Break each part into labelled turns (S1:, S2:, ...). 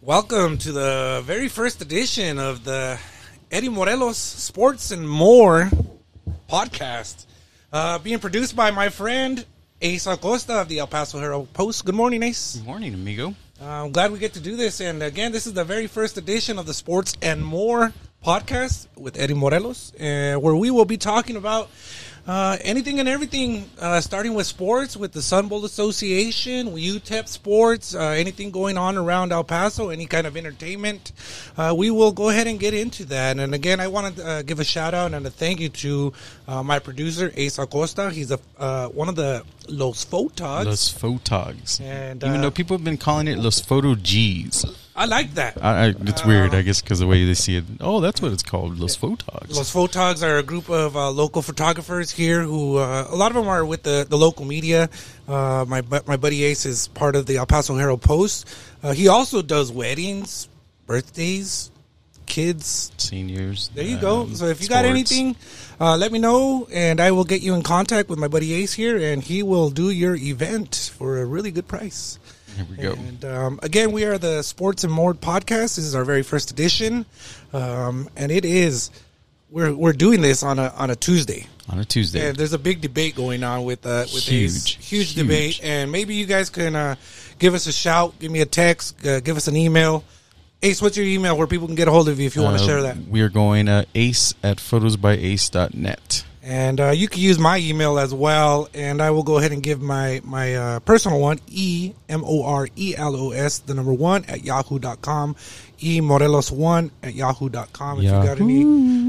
S1: Welcome to the very first edition of the Eddie Morelos Sports and More podcast, uh, being produced by my friend Ace Acosta of the El Paso Herald Post. Good morning, Ace.
S2: Good morning, amigo.
S1: Uh, I'm glad we get to do this. And again, this is the very first edition of the Sports and More podcast with Eddie Morelos, uh, where we will be talking about uh, anything and everything, uh, starting with sports, with the Sun Bowl Association, UTEP Sports, uh, anything going on around El Paso, any kind of entertainment. Uh, we will go ahead and get into that. And again, I want to uh, give a shout out and a thank you to uh, my producer, Ace Acosta. He's a one of the Los Photogs.
S2: Los Photogs.
S1: And,
S2: Even though people have been calling it Los Photo G's.
S1: I like that.
S2: I, I, it's weird, I guess, because the way they see it. Oh, that's what it's called, Los Photogs.
S1: Los Photogs are a group of uh, local photographers here who, uh, a lot of them are with the, the local media. Uh, my my buddy Ace is part of the El Paso Herald Post. Uh, he also does weddings, birthdays, kids,
S2: seniors.
S1: There you go.
S2: um,
S1: So if you got anything, uh, let me know, and I will get you in contact with my buddy Ace here, and he will do your event for a really good price.
S2: Here we go.
S1: And um, again, we are the Sports and More podcast. This is our very first edition, um, and it is we're we're doing this on a on a Tuesday.
S2: On a Tuesday.
S1: And there's a big debate going on with uh, with Ace.
S2: Huge,
S1: huge
S2: huge.
S1: debate, and maybe you guys can uh, give us a shout, give me a text, uh, give us an email. Ace, what's your email where people can get a hold of you if you want to
S2: Uh,
S1: share that?
S2: We are going uh, ace at photosbyace.net.
S1: And uh, you can use my email as well, and I will go ahead and give my my uh, personal one e m o r e l o s the number one at yahoo.com e morelos one at yahoo.com if you got any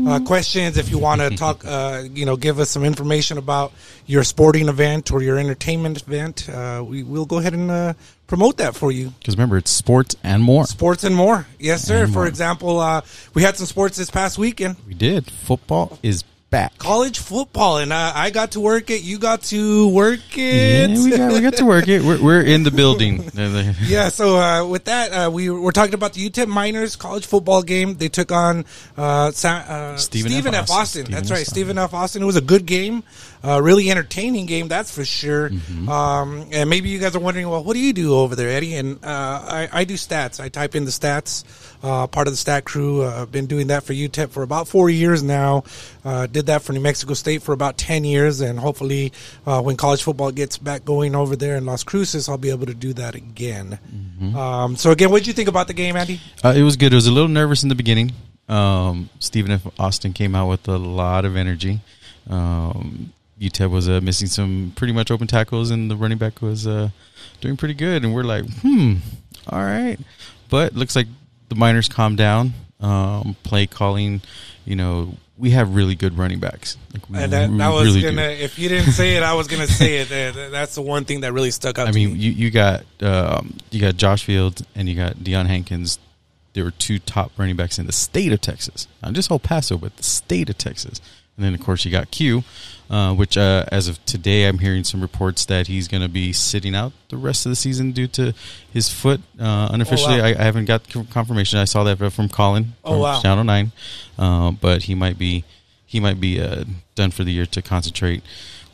S1: uh, questions if you want to talk uh, you know give us some information about your sporting event or your entertainment event uh, we will go ahead and uh, promote that for you
S2: Because remember, it's sports and more.
S1: sports and more yes sir
S2: And
S1: for
S2: more.
S1: example uh, we had some sports this past weekend
S2: We did. Football is back.
S1: college football, and uh, I got to work it. You got to work it.
S2: Yeah, we got, we got to work it. We're, we're in the building.
S1: Yeah, so uh, with that, uh, we were talking about the UTEP Miners college football game. They took on uh, Sa- uh,
S2: Stephen
S1: Stephen,
S2: F.
S1: F.
S2: Austin.
S1: Austin.
S2: Stephen
S1: That's
S2: F.
S1: right,
S2: Austin.
S1: Stephen F. Austin. It was a good game, uh, really entertaining game, that's for sure.
S2: Mm-hmm.
S1: Um, and maybe you guys are wondering, well, what do you do over there, Eddie? And uh, I, I do stats. I type in the stats. Uh, part of the stat crew. Uh, I've been doing that for UTEP for about four years now. Uh, did that for New Mexico State for about ten years, and hopefully, uh, when college football gets back going over there in Las Cruces, I'll be able to do that again. Um, so again, what did you think about the game, Andy?
S2: Uh, it was good. It was a little nervous in the beginning. Um, Stephen F. Austin came out with a lot of energy. Um, UTEP was uh, missing some pretty much open tackles, and the running back was uh, doing pretty good. And we're like, hmm, all right. But looks like the Miners calmed down. Um, play calling, you know, we have really good running backs. Like,
S1: And that, that was
S2: really
S1: gonna.
S2: do.
S1: If you didn't say it, I was gonna say it. That- that- That's the one thing that really stuck out.
S2: I
S1: to
S2: mean,
S1: me.
S2: you, you got um, you got Josh Fields and you got Deion Hankins. There were two top running backs in the state of Texas, not just El Paso, but the state of Texas. And then, of course, you got Q, uh, which uh, as of today, I'm hearing some reports that he's going to be sitting out the rest of the season due to his foot. Uh, unofficially,
S1: Oh, wow.
S2: I, I haven't got confirmation. I saw that from Colin
S1: Oh,
S2: from
S1: wow.
S2: Channel Nine, uh, but he might be he might be uh, done for the year to concentrate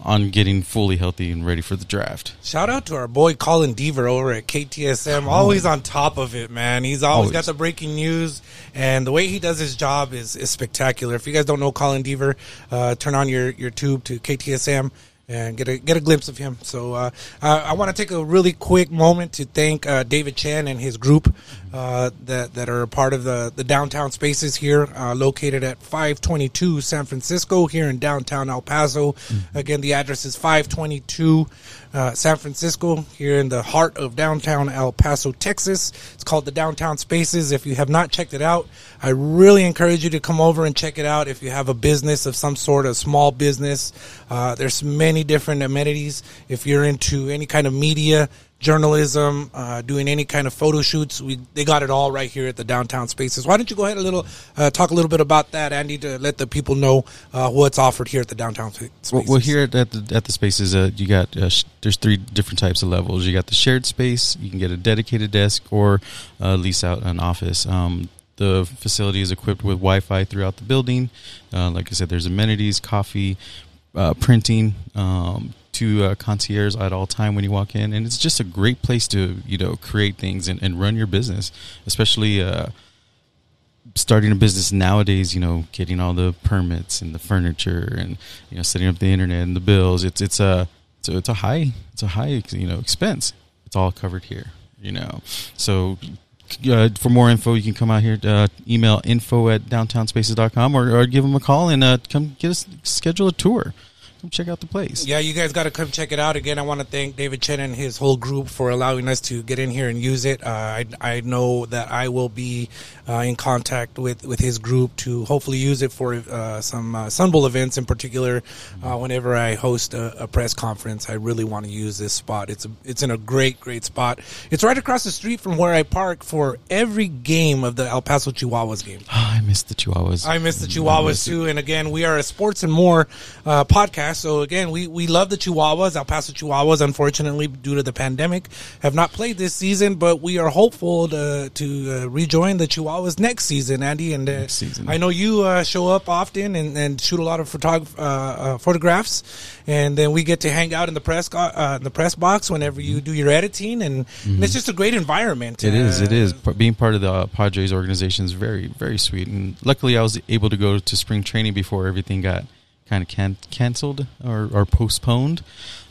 S2: on getting fully healthy and ready for the draft.
S1: Shout out to our boy Colin Deaver over at KTSM. Always on top of it, man. He's always,
S2: Always.
S1: got the breaking news, and the way he does his job is, is spectacular. If you guys don't know Colin Deaver, uh, turn on your, your tube to KTSM and get a get a glimpse of him. So uh, I, I want to take a really quick moment to thank uh, David Chan and his group uh, that that are a part of the the downtown spaces here, uh, located at 522 San Francisco here in downtown El Paso. Again, the address is 522 uh, San Francisco here in the heart of downtown El Paso, Texas. It's called the Downtown Spaces. If you have not checked it out, I really encourage you to come over and check it out. If you have a business of some sort, a small business, uh, there's many different amenities. If you're into any kind of media, journalism, uh, doing any kind of photo shoots, we they got it all right here at the downtown spaces. Why don't you go ahead a little uh, talk a little bit about that, Andy, to let the people know uh, what's offered here at the downtown spaces?
S2: Well, well, here at, the at the spaces, uh, you got uh, sh- there's three different types of levels. You got the shared space. You can get a dedicated desk or uh, lease out an office. Um, the facility is equipped with Wi-Fi throughout the building. Like I said, there's amenities, coffee, printing, um, two uh, concierges at all time when you walk in, and it's just a great place to you know create things and, and run your business, especially. Uh, starting a business nowadays, you know, getting all the permits and the furniture and you know setting up the internet and the bills, it's it's a it's a, it's a high it's a high you know expense. It's all covered here, you know. So uh, for more info, you can come out here. Uh, email info at downtownspaces.com or, or give them a call and uh, come get us schedule a tour come check out the place.
S1: Yeah, you guys got to come check it out. Again, I want to thank David Chen and his whole group for allowing us to get in here and use it. Uh, I, I know that I will be uh, in contact with, with his group to hopefully use it for uh, some uh, Sun Bowl events in particular. Uh, whenever I host a, a, press conference, I really want to use this spot. It's a, it's in a great, great spot. It's right across the street from where I park for every game of the El Paso Chihuahuas game.
S2: Oh, I miss the Chihuahuas.
S1: I miss the Chihuahuas too. And again, we are a sports and more uh, podcast. So again, we, we love the Chihuahuas, El Paso Chihuahuas. Unfortunately, due to the pandemic, have not played this season, but we are hopeful to, to uh, rejoin the Chihuahuas next season, Andy. And uh,
S2: season.
S1: I know you uh, show up often and, and shoot a lot of photog- uh, uh, photographs, and then we get to hang out in the press go- in the press box whenever you do your editing, and, mm-hmm. and it's just a great environment.
S2: It is. It is. Being part of the Padres organization is very very sweet, and luckily I was able to go to spring training before everything got kind of can- canceled or, or postponed.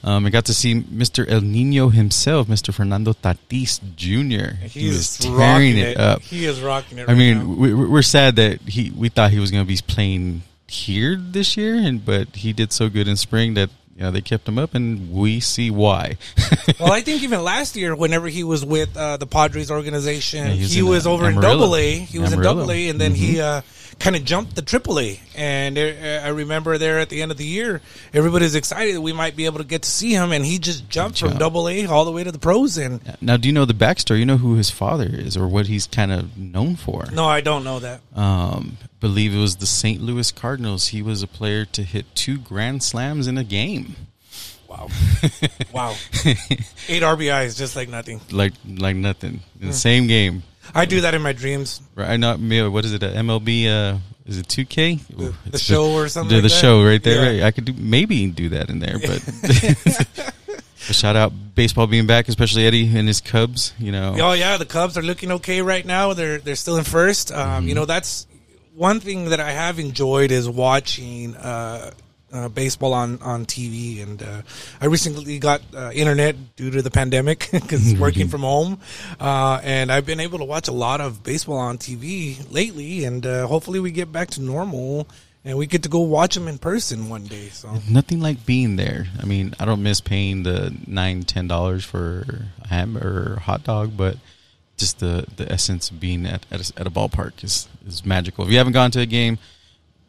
S2: Um, I got to see Mr. El Nino himself, Mr. Fernando Tatis Jr.
S1: He, he was tearing it, it, up. He is rocking it.
S2: I mean,
S1: now.
S2: we, we're sad that he we thought he was going to be playing here this year, and but he did so good in spring that you know, they kept him up, and we see why.
S1: well, I think even last year, whenever he was with uh, the Padres organization, yeah, he was, he was over Amarillo. in Double A. He was Amarillo. in Double A, and then mm-hmm. he uh, kind of jumped the AAA. And I remember there at the end of the year, everybody's excited that we might be able to get to see him, and he just jumped from Double A all the way to the pros. And
S2: now, do you know the backstory? You know who his father is, or what he's kind of known for?
S1: No, I don't know that.
S2: Um, believe it was the St. Louis Cardinals. He was a player to hit two grand slams in a game.
S1: Wow. wow. Eight RBIs, just like nothing.
S2: Like like nothing. In the mm. same game.
S1: I do that in my dreams.
S2: Right. Not me. What is it? MLB. Uh, is it 2K?
S1: The, the show or something. The,
S2: like the show right there. Yeah. Right. I could do maybe do that in there, but. shout out baseball being back, especially Eddie and his Cubs. You know.
S1: Oh yeah, the Cubs are looking okay right now. They're they're still in first. Um, mm-hmm. You know that's one thing that I have enjoyed is watching uh, uh, baseball on on TV, and uh, I recently got uh, internet due to the pandemic because working from home, uh, and I've been able to watch a lot of baseball on TV lately, and uh, hopefully we get back to normal. And we get to go watch them in person one day. So
S2: nothing like being there. I mean, I don't miss paying the nine, ten dollars for a hamburger or hot dog, but just the, the essence of being at at a, at a ballpark is is magical. If you haven't gone to a game,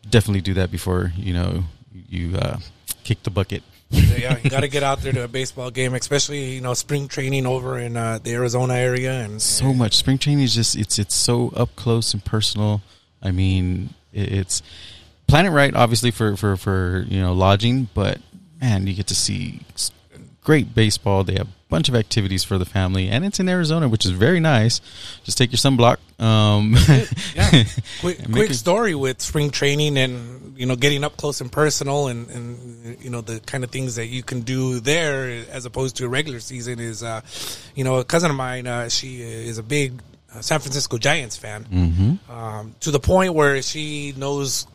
S2: definitely do that before you know you uh, kick the bucket.
S1: yeah, you got to get out there to a baseball game, especially you know spring training over in uh, the Arizona area, and
S2: so much spring training is just it's it's so up close and personal. I mean, it's Planet Right, obviously for for for you know lodging, but man, you get to see great baseball. They have a bunch of activities for the family, and it's in Arizona, which is very nice. Just take your sunblock. Um,
S1: yeah, quick, quick story with spring training and you know getting up close and personal, and, and you know the kind of things that you can do there as opposed to a regular season is, uh, you know, a cousin of mine, uh, she is a big uh, San Francisco Giants fan,
S2: mm-hmm.
S1: um, to the point where she knows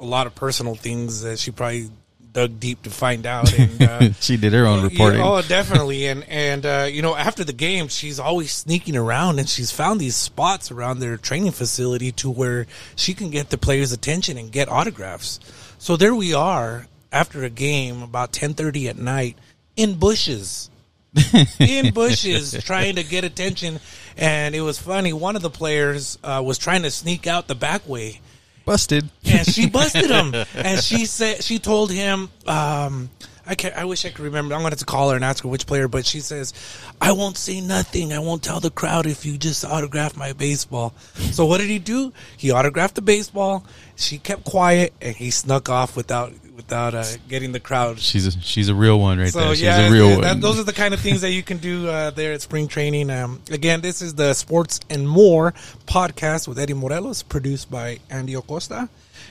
S1: a lot of personal things that she probably dug deep to find out. And uh,
S2: she did her own reporting.
S1: oh, definitely. And and uh, you know, after the game, she's always sneaking around, and she's found these spots around their training facility to where she can get the players' attention and get autographs. So there we are after a game, about ten thirty at night, in bushes. in bushes trying to get attention and it was funny one of the players uh, was trying to sneak out the back way
S2: busted.
S1: And she busted him. and she said she told him, um, I can I wish I could remember. I'm going to have to call her and ask her which player, but she says, "I won't say nothing. I won't tell the crowd if you just autograph my baseball." So what did he do? He autographed the baseball. She kept quiet, and he snuck off without without uh, getting the crowd.
S2: She's a, she's a real one right so, there. She's yeah, a real
S1: that, one. Those are the kind of things that you can do uh, there at spring training. Um, again, this is the Sports and More podcast with Eddie Morelos, produced by Andy Acosta,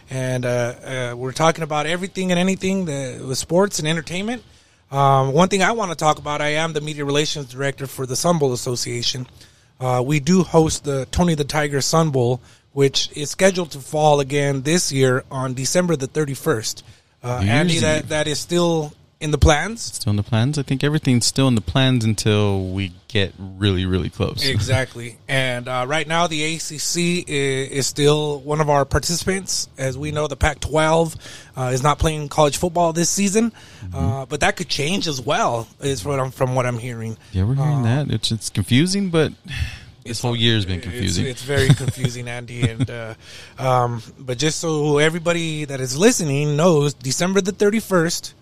S1: and uh, uh we're talking about everything and anything that with sports and entertainment. Um, one thing I want to talk about, I am the media relations director for the Sun Bowl Association. Uh, we do host the Tony the Tiger Sun Bowl, which is scheduled to fall again this year on December the 31st. Uh, Andy, that, that is still in the plans.
S2: Still in the plans. I think everything's still in the plans until we get really, really close.
S1: Exactly. And uh, right now, the ACC is, is still one of our participants. As we know, the Pac 12 uh, is not playing college football this season, uh, but that could change as well, is what I'm, from what I'm hearing.
S2: Yeah, we're hearing
S1: Uh,
S2: that. It's it's confusing, but this whole year has been
S1: It's-
S2: confusing.
S1: It's, very confusing, Andy. And uh, um, but just so everybody that is listening knows, December the thirty first,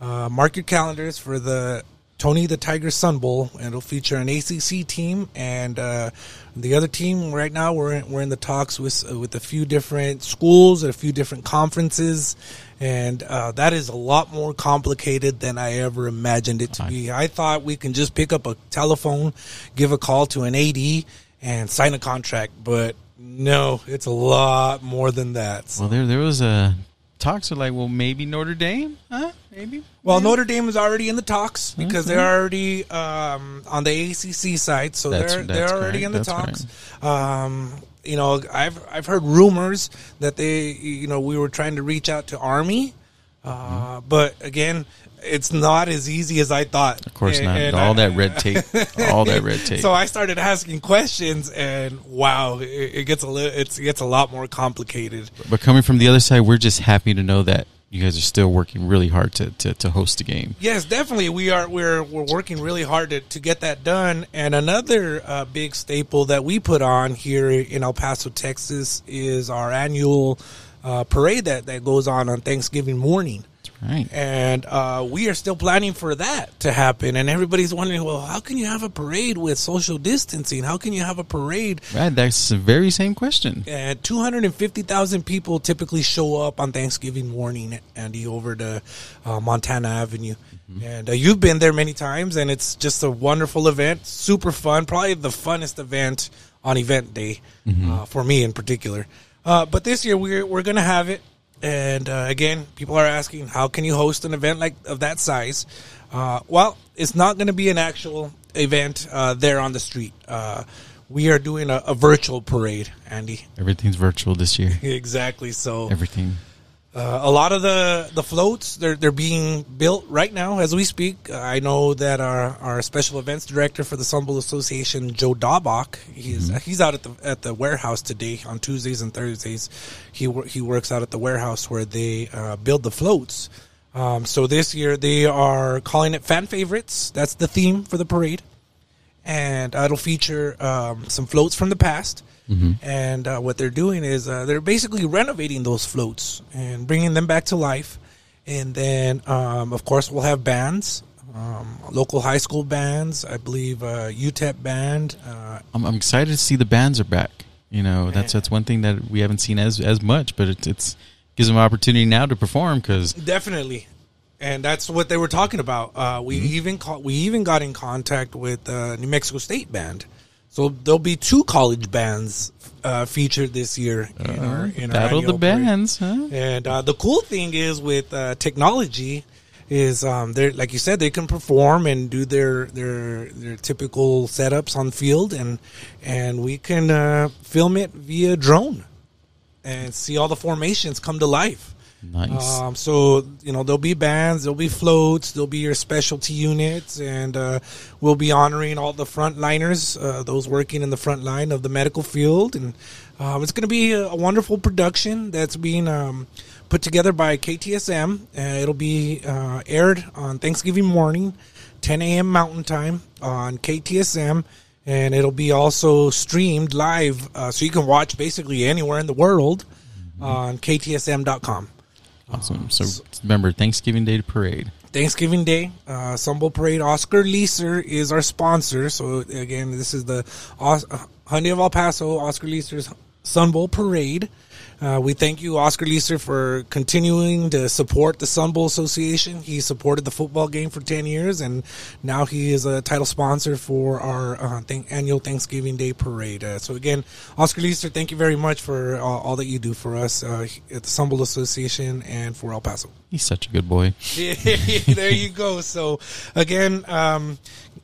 S1: uh, mark your calendars for the Tony the Tiger Sun Bowl, and it'll feature an ACC team and uh, the other team. Right now, we're in, we're in the talks with with a few different schools and a few different conferences. And uh, that is a lot more complicated than I ever imagined it to be. I thought we can just pick up a telephone, give a call to an AD, and sign a contract. But no, it's a lot more than that. So-
S2: well, there there was a talks are like, well, maybe Notre Dame, huh? Maybe.
S1: well, Notre Dame is already in the talks because they're already um, on the ACC side, so
S2: That's-
S1: they're
S2: that's
S1: they're already
S2: correct.
S1: in the
S2: That's
S1: talks. Um, you know, I've I've heard rumors that they, you know, we were trying to reach out to Army, uh,
S2: Mm-hmm.
S1: but again, it's not as easy as I thought.
S2: Of course
S1: And-
S2: not.
S1: and
S2: all
S1: I-
S2: that red tape. all that red tape.
S1: So I started asking questions, and wow, it, it gets a little, it's, it gets a lot more complicated.
S2: but coming from the other side, we're just happy to know that you guys are still working really hard to, to, to host the game.
S1: Yes, definitely. We are we're we're working really hard to, to get that done. And another uh, big staple that we put on here in El Paso, Texas, is our annual uh, parade that that goes on on Thanksgiving morning.
S2: Right.
S1: And uh, we are still planning for that to happen. And everybody's wondering, well, how can you have a parade with social distancing? How can you have a parade
S2: Right. That's the very same question.
S1: and 250,000 people typically show up on Thanksgiving morning, Andy, over to uh, Montana Avenue. And uh, you've been there many times, and it's just a wonderful event, super fun, probably the funnest event on event day uh, for me in particular. Uh, but this year we're we're gonna have it, and uh, again, people are asking, how can you host an event like of that size? Uh, well, it's not going to be an actual event uh, there on the street. Uh, we are doing a, a virtual parade, Andy.
S2: Everything's virtual this year.
S1: Exactly. So
S2: Everything.
S1: Uh, a lot of the the floats they're they're being built right now as we speak. Uh, I know that our our special events director for the Sun Bowl Association, Joe Daubach, he's he's out at the at the warehouse today on Tuesdays and Thursdays. He he works out at the warehouse where they uh, build the floats. Um, so this year they are calling it fan favorites. That's the theme for the parade and it'll feature um, some floats from the past. And uh, what they're doing is uh, they're basically renovating those floats and bringing them back to life. And then, um, of course, we'll have bands, um, local high school bands. I believe uh, UTEP band. Uh,
S2: I'm, I'm excited to see the bands are back. You know, that's that's one thing that we haven't seen as as much, but it's it's gives them an opportunity now to perform because
S1: Definitely, and that's what they were talking about. Uh, we even call, we even got in contact with uh, New Mexico State band, so there'll be two college bands uh, featured this year in our in our
S2: battle the bands, huh?
S1: And uh, the cool thing is with uh, technology is um, they're like you said they can perform and do their their their typical setups on field and and we can uh, film it via drone and see all the formations come to life.
S2: Nice.
S1: Um, so you know there'll be bands, there'll be floats, there'll be your specialty units, and uh, we'll be honoring all the frontliners, uh, those working in the front line of the medical field, and um, it's going to be a, a wonderful production that's being um, put together by KTSM. Uh, it'll be uh, aired on Thanksgiving morning, 10 a.m. Mountain Time on KTSM. And it'll be also streamed live, uh, so you can watch basically anywhere in the world on KTSM.com.
S2: awesome. So remember Thanksgiving Day parade.
S1: Thanksgiving Day, uh, Sun Bowl Parade. Oscar Leeser is our sponsor. So again, this is the Os- uh, Hyundai of El Paso, Oscar Leeser's Sun Bowl Parade. Uh, we thank you, Oscar Leeser, for continuing to support the Sun Bowl Association. He supported the football game for 10 years, and now he is a title sponsor for our uh, th- annual Thanksgiving Day parade. Uh, so, again, Oscar Leeser, thank you very much for all, all that you do for us uh, at the Sun Bowl Association and for El Paso.
S2: He's such a good boy.
S1: there you go. So, again, um,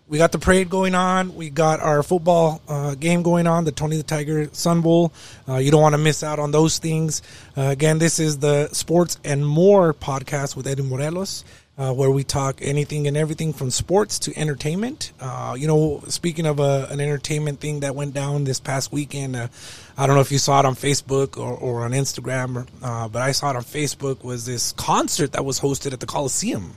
S1: we got the parade going on. We got our football uh, game going on, the Tony the Tiger Sun Bowl. Uh, you don't want to miss out on those things. Uh, again, this is the Sports and More podcast with Eddie Morelos. Uh, where we talk anything and everything from sports to entertainment. Uh, you know, speaking of a, an entertainment thing that went down this past weekend, uh, I don't know if you saw it on Facebook or, or on Instagram, or, but I saw it on Facebook. Was this concert that was hosted at the Coliseum?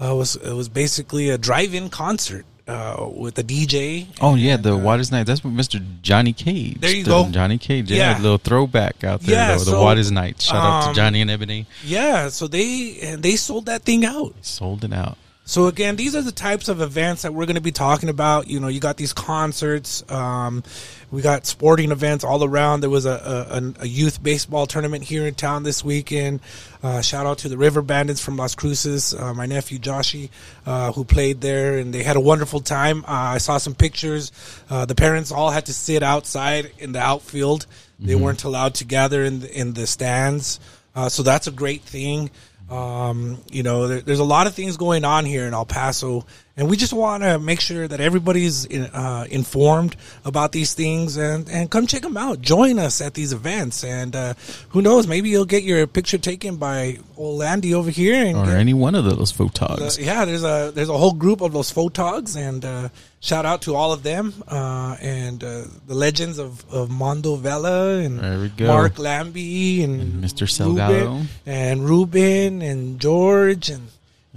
S1: Uh, it was it was basically a drive-in concert uh, with a DJ.
S2: Oh yeah, the What is Night. That's what Mr. Johnny Cage.
S1: There you go.
S2: Johnny Cage. Yeah,
S1: Yeah.
S2: a little throwback out there.
S1: Yeah,
S2: though. the
S1: so,
S2: What is Night. Shout out to
S1: um,
S2: Johnny and Ebony.
S1: Yeah, so they and they sold that thing out.
S2: Sold it out.
S1: So again, these are the types of events that we're going to be talking about. You know, you got these concerts, um, we got sporting events all around. There was a, a, a youth baseball tournament here in town this weekend. Uh, shout out to the River Bandits from Las Cruces, uh, my nephew Joshi, uh, who played there, and they had a wonderful time. Uh, I saw some pictures. Uh, the parents all had to sit outside in the outfield. They weren't allowed to gather in the, in the stands. Uh, so that's a great thing. Um, you know, there, there's a lot of things going on here in El Paso, and we just want to make sure that everybody's in, uh, informed about these things and, and come check them out. Join us at these events, and uh, who knows, maybe you'll get your picture taken by old Andy over here. And
S2: Or any one of those photogs.
S1: uh, yeah, there's a there's a whole group of those photogs, and uh, shout out to all of them uh, and uh, the legends of, of Mondo Vela and
S2: There we go.
S1: Mark Lambie and,
S2: And Mr. Salgado.
S1: Ruben, and Ruben and George and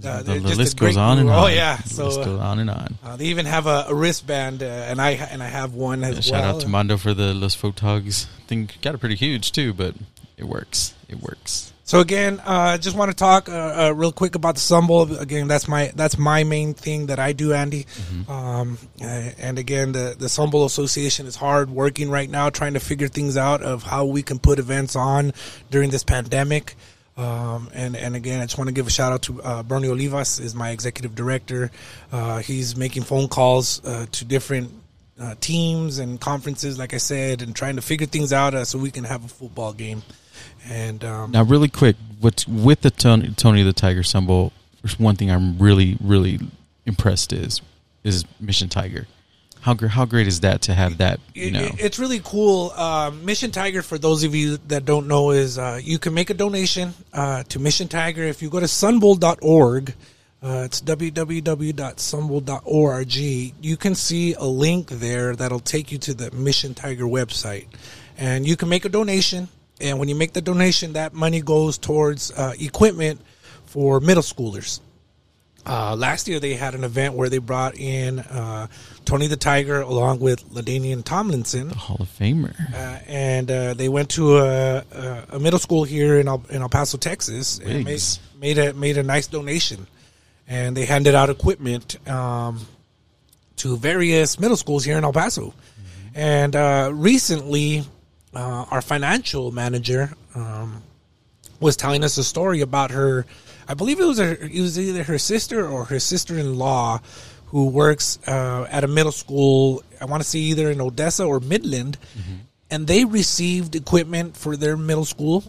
S1: uh,
S2: the, the list goes on and on.
S1: Oh yeah,
S2: The
S1: so
S2: list goes
S1: uh,
S2: on and on.
S1: uh, they even have a, a wristband, uh, and I and I have one as
S2: Shout
S1: well.
S2: Shout out to Mondo for the Los Photogs thing. Got it pretty huge too, but it works. It works.
S1: So again, I uh, just want to talk real quick about the Bowl. Again, that's my that's my main thing that I do, Andy.
S2: Mm-hmm.
S1: Um, and again, the the Bowl Association is hard working right now, trying to figure things out of how we can put events on during this pandemic. Um, and and again, I just want to give a shout out to uh, Bernie Olivas, is my executive director. Uh, he's making phone calls uh, to different uh, teams and conferences, like I said, and trying to figure things out uh, so we can have a football game. And um,
S2: Now, really quick, what's with the Tony, Tony the Tiger Sun Bowl? There's one thing I'm really, really impressed is is Mission Tiger. How how great is that to have that? You know,
S1: it- it's really cool. Um, Mission Tiger, for those of you that don't know, is uh, you can make a donation uh, to Mission Tiger if you go to sunbowl.org. Uh, it's www.sunbowl.org. You can see a link there that'll take you to the Mission Tiger website, and you can make a donation. And when you make the donation, that money goes towards uh, equipment for middle schoolers. Uh, last year they had an event where they brought in uh, Tony the Tiger along with LaDainian Tomlinson, the
S2: Hall of Famer.
S1: uh, and uh, they went to a, a, middle school here in El, in El Paso, Texas, and made, made a made a nice donation, and they handed out equipment um, to various middle schools here in El Paso, and uh, recently uh, our financial manager um, was telling us a story about her. I believe it was her, it was either her sister or her sister-in-law who works uh, at a middle school. I want to say either in Odessa or Midland, and they received equipment for their middle school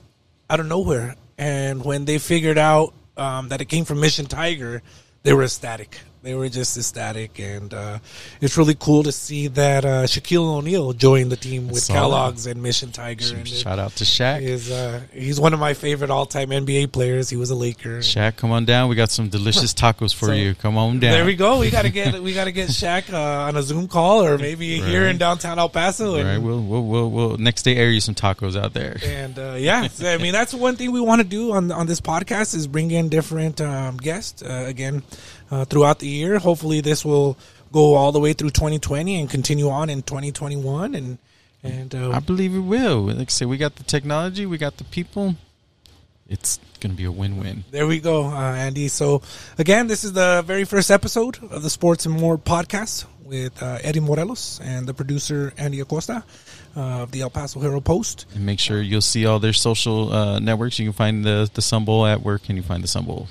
S1: out of nowhere. And when they figured out um, that it came from Mission Tiger, they were ecstatic. They were just ecstatic, and uh, it's really cool to see that uh, Shaquille O'Neal joined the team with Kellogg's and Mission Tiger. And
S2: Shout out to Shaq.
S1: is uh, he's one of my favorite all time NBA players. He was a Laker.
S2: Shaq, come on down. We got some delicious tacos for
S1: So,
S2: you. Come on down.
S1: There we go. We gotta get we gotta get Shaq uh, on a Zoom call or maybe here in downtown El Paso. And,
S2: right, we'll, we'll we'll we'll next day air you some tacos out there.
S1: and uh, yeah, so, I mean that's one thing we want to do on on this podcast is bring in different um, guests uh, again uh, throughout the year. Hopefully, this will go all the way through 2020 and continue on in 2021. And and uh,
S2: I believe it will. Like I say, we got the technology, we got the people. it's going to be a win-win.
S1: There we go, uh, Andy. So again, this is the very first episode of the Sports and More podcast with uh, Eddie Morelos and the producer Andy Acosta uh, of the El Paso Herald Post.
S2: And make sure you'll see all their social uh, networks. You can find the the Sun Bowl at work. Can you find the Sun Bowl?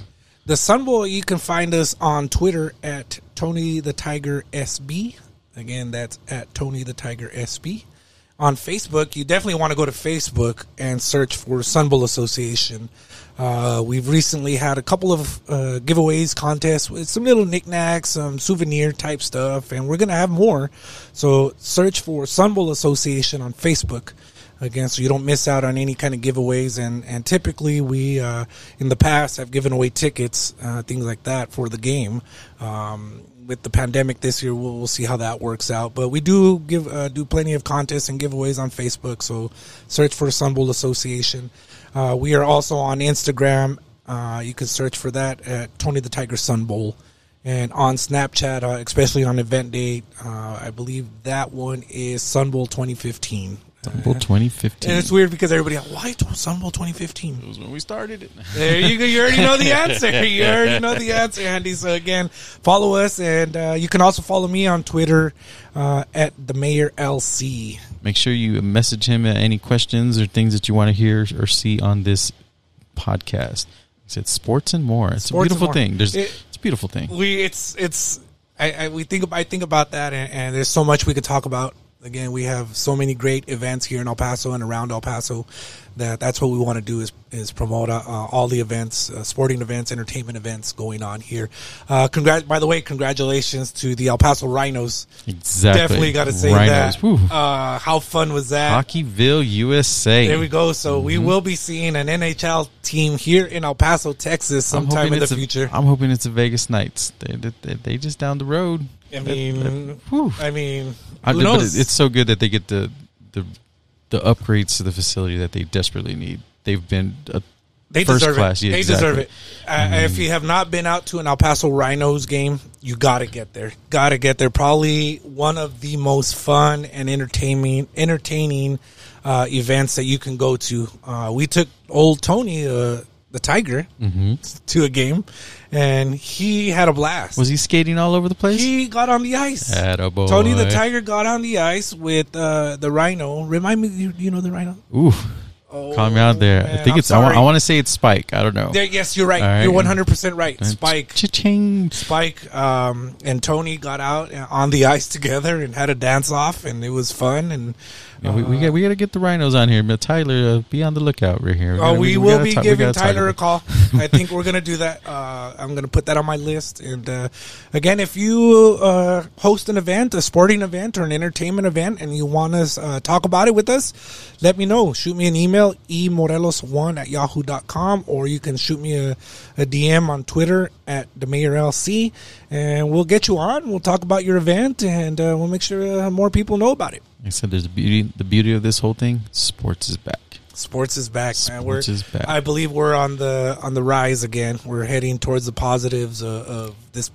S1: The Sun Bowl, you can find us on Twitter at Tony the Tiger SB. Again, that's at Tony the Tiger SB. On Facebook, you definitely want to go to Facebook and search for Sun Bowl Association. Uh, we've recently had a couple of uh, giveaways, contests with some little knickknacks, some souvenir type stuff, and we're going to have more. So search for Sun Bowl Association on Facebook again so you don't miss out on any kind of giveaways. And and typically we uh, in the past have given away tickets uh, things like that for the game. Um, with the pandemic this year we'll, we'll see how that works out. But we do give uh, do plenty of contests and giveaways on facebook. So search for sun bowl association. Uh, we are also on instagram. Uh, you can search for that at tony the tiger sun bowl. And on Snapchat, uh, especially on event date, I believe that one is Sun Bowl 2015.
S2: Sun Bowl 2015.
S1: And it's weird because everybody, why Sun Bowl 2015?
S2: It was when we started it.
S1: There you go. You already know the answer. You already know the answer, Andy. So again, follow us, and uh, you can also follow me on Twitter uh, at the Mayor LC.
S2: Make sure you message him any questions or things that you want to hear or see on this podcast. He said sports and more. It's
S1: Sports
S2: a beautiful thing. There's
S1: It-
S2: it's a beautiful thing.
S1: We it's it's I, I we think I think about that, and, and there's so much we could talk about. Again, we have so many great events here in El Paso and around El Paso that that's what we want to do is is promote uh, all the events, uh, sporting events, entertainment events going on here. Uh, congrat by the way, congratulations to the El Paso Rhinos.
S2: Exactly.
S1: Definitely got to say
S2: Rhinos.
S1: that. Uh, how fun was that?
S2: Hockeyville, USA.
S1: There we go. So we will be seeing an NHL team here in El Paso, Texas, sometime in the future.
S2: I'm hoping it's the Vegas Knights. They, they, they, they just down the road.
S1: I mean,
S2: Whew.
S1: I mean,
S2: I but
S1: knows?
S2: it's so good that they get the the the upgrades to the facility that they desperately need. They've been a
S1: They
S2: First
S1: deserve
S2: class,
S1: it.
S2: yeah,
S1: they
S2: exactly.
S1: deserve it. Uh, if you have not been out to an El Paso Rhinos game, you got to get there. Got to get there. Probably one of the most fun and entertaining, entertaining uh, events that you can go to. Uh, we took old Tony, uh, the Tiger,
S2: Mm-hmm.
S1: to a game, and he had a blast.
S2: was he skating all over the place?
S1: he got on the ice.
S2: Attaboy.
S1: Tony the Tiger got on the ice with uh, the Rhino. Remind me, you, you know the Rhino?
S2: Ooh, call me out there. I think
S1: I'm
S2: it's. I, wa-
S1: sorry.
S2: I want to say it's Spike. I don't know.
S1: There, yes, you're right.
S2: Right.
S1: You're 100 percent right. Spike,
S2: Cha-ching.
S1: Spike, um, and Tony got out on the ice together and had a dance off, and it was fun. And
S2: We, we got we got to get the rhinos on here. But Tyler, uh, be on the lookout right here.
S1: oh,
S2: gotta-
S1: we, will be
S2: we
S1: giving Tyler a call. I think we're gonna do that. Uh, I'm gonna put that on my list. And uh, again, if you uh, host an event, a sporting event or an entertainment event, and you want us uh, talk about it with us, let me know. Shoot me an email, emorelos1 at yahoo.com, or you can shoot me a, a DM on Twitter at the Mayor LC, and we'll get you on. We'll talk about your event, and uh, we'll make sure uh, more people know about it.
S2: Like I said there's a beauty. The beauty of this whole thing, sports is back.
S1: Sports is back. man. We're,
S2: Sports is back.
S1: I believe we're on the on the rise again. We're heading towards the positives of, of this.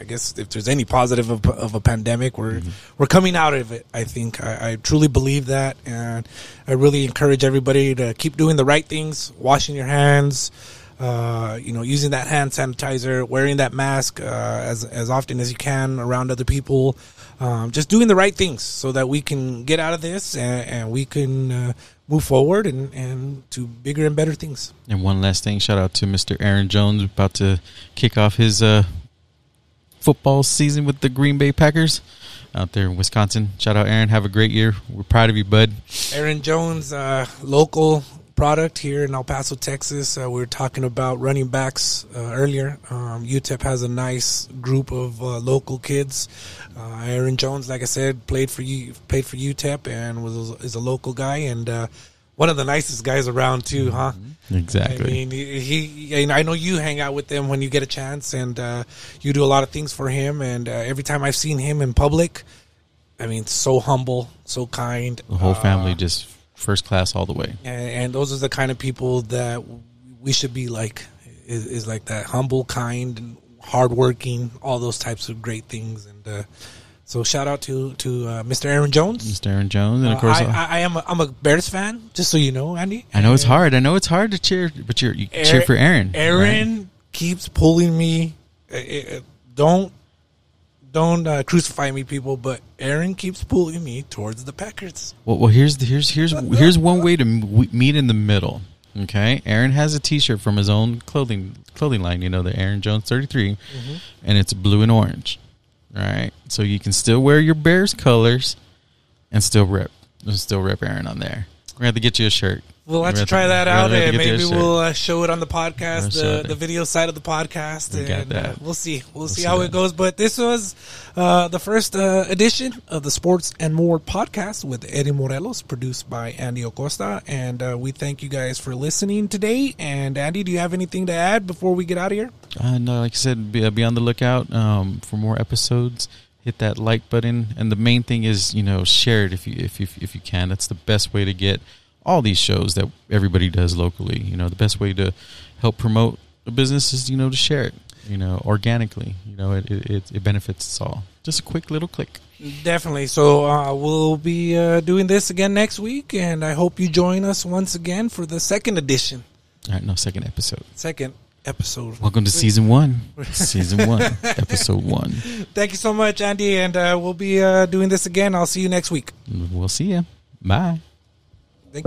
S1: I guess if there's any positive of, of a pandemic, we're
S2: Mm-hmm.
S1: we're coming out of it. I think I, I truly believe that, and I really encourage everybody to keep doing the right things, washing your hands, uh, you know, using that hand sanitizer, wearing that mask uh, as as often as you can around other people, um, just doing the right things so that we can get out of this and, and we can uh, move forward and, and to bigger and better things.
S2: And one last thing, shout out to Mr. Aaron Jones about to kick off his uh, football season with the Green Bay Packers out there in Wisconsin. Shout out Aaron, have a great year. We're proud of you, bud.
S1: Aaron Jones, uh, local product here in El Paso, Texas. Uh, we were talking about running backs uh, earlier. Um, UTEP has a nice group of uh, local kids. Uh, Aaron Jones, like I said, played for you, played for UTEP, and was is a local guy and uh, one of the nicest guys around too, huh?
S2: Exactly.
S1: I mean, he, he. and I know you hang out with him when you get a chance, and uh, you do a lot of things for him. And uh, every time I've seen him in public, I mean, so humble, so kind.
S2: the whole family just first class all the way.
S1: and, and those are the kind of people that we should be like is, is like that humble kind and hardworking all those types of great things and uh, So shout out to to uh, Mr. Aaron Jones.
S2: Mr. Aaron Jones, and of
S1: Uh,
S2: course,
S1: I,
S2: I,
S1: I, am a, I'm a Bears fan, just so you know, Andy.
S2: I know it's hard. I know it's hard to cheer, but you're, you cheer for Aaron.
S1: Aaron
S2: right?
S1: keeps pulling me. Uh, uh, don't don't uh, crucify me, people. But Aaron keeps pulling me towards the Packers.
S2: Well, well, here's the, here's here's here's one way to meet in the middle. Okay, Aaron has a T-shirt from his own clothing clothing line. You know, the Aaron Jones 33, and it's blue and orange. All right, so you can still wear your Bears colors and still rep, and still rep Aaron on there. We're gonna have to get you a shirt.
S1: We'll have to try that out, and
S2: get you a
S1: maybe we'll uh, show it on the podcast, the, the video side of the podcast,
S2: We
S1: and uh, we'll see. We'll, see
S2: see
S1: how
S2: that.
S1: it goes. But this was uh, the first uh, edition of the Sports and More podcast with Eddie Morelos, produced by Andy Acosta, and uh, we thank you guys for listening today. And Andy, do you have anything to add before we get out of here?
S2: And uh, like I said, be, be on the lookout um, for more episodes. Hit that like button, and the main thing is you know share it if you if you if you can. That's the best way to get all these shows that everybody does locally. You know, the best way to help promote a business is you know to share it. You know, organically. You know, it it, it benefits us all. Just a quick little click.
S1: Definitely. So uh, we'll be uh, doing this again next week, and I hope you join us once again for the second edition,
S2: All right, no second episode.
S1: second episode.
S2: Welcome to season one. season one, episode one.
S1: Thank you so much, Andy, and uh, we'll be uh, doing this again. I'll see you next week.
S2: We'll see you. Bye.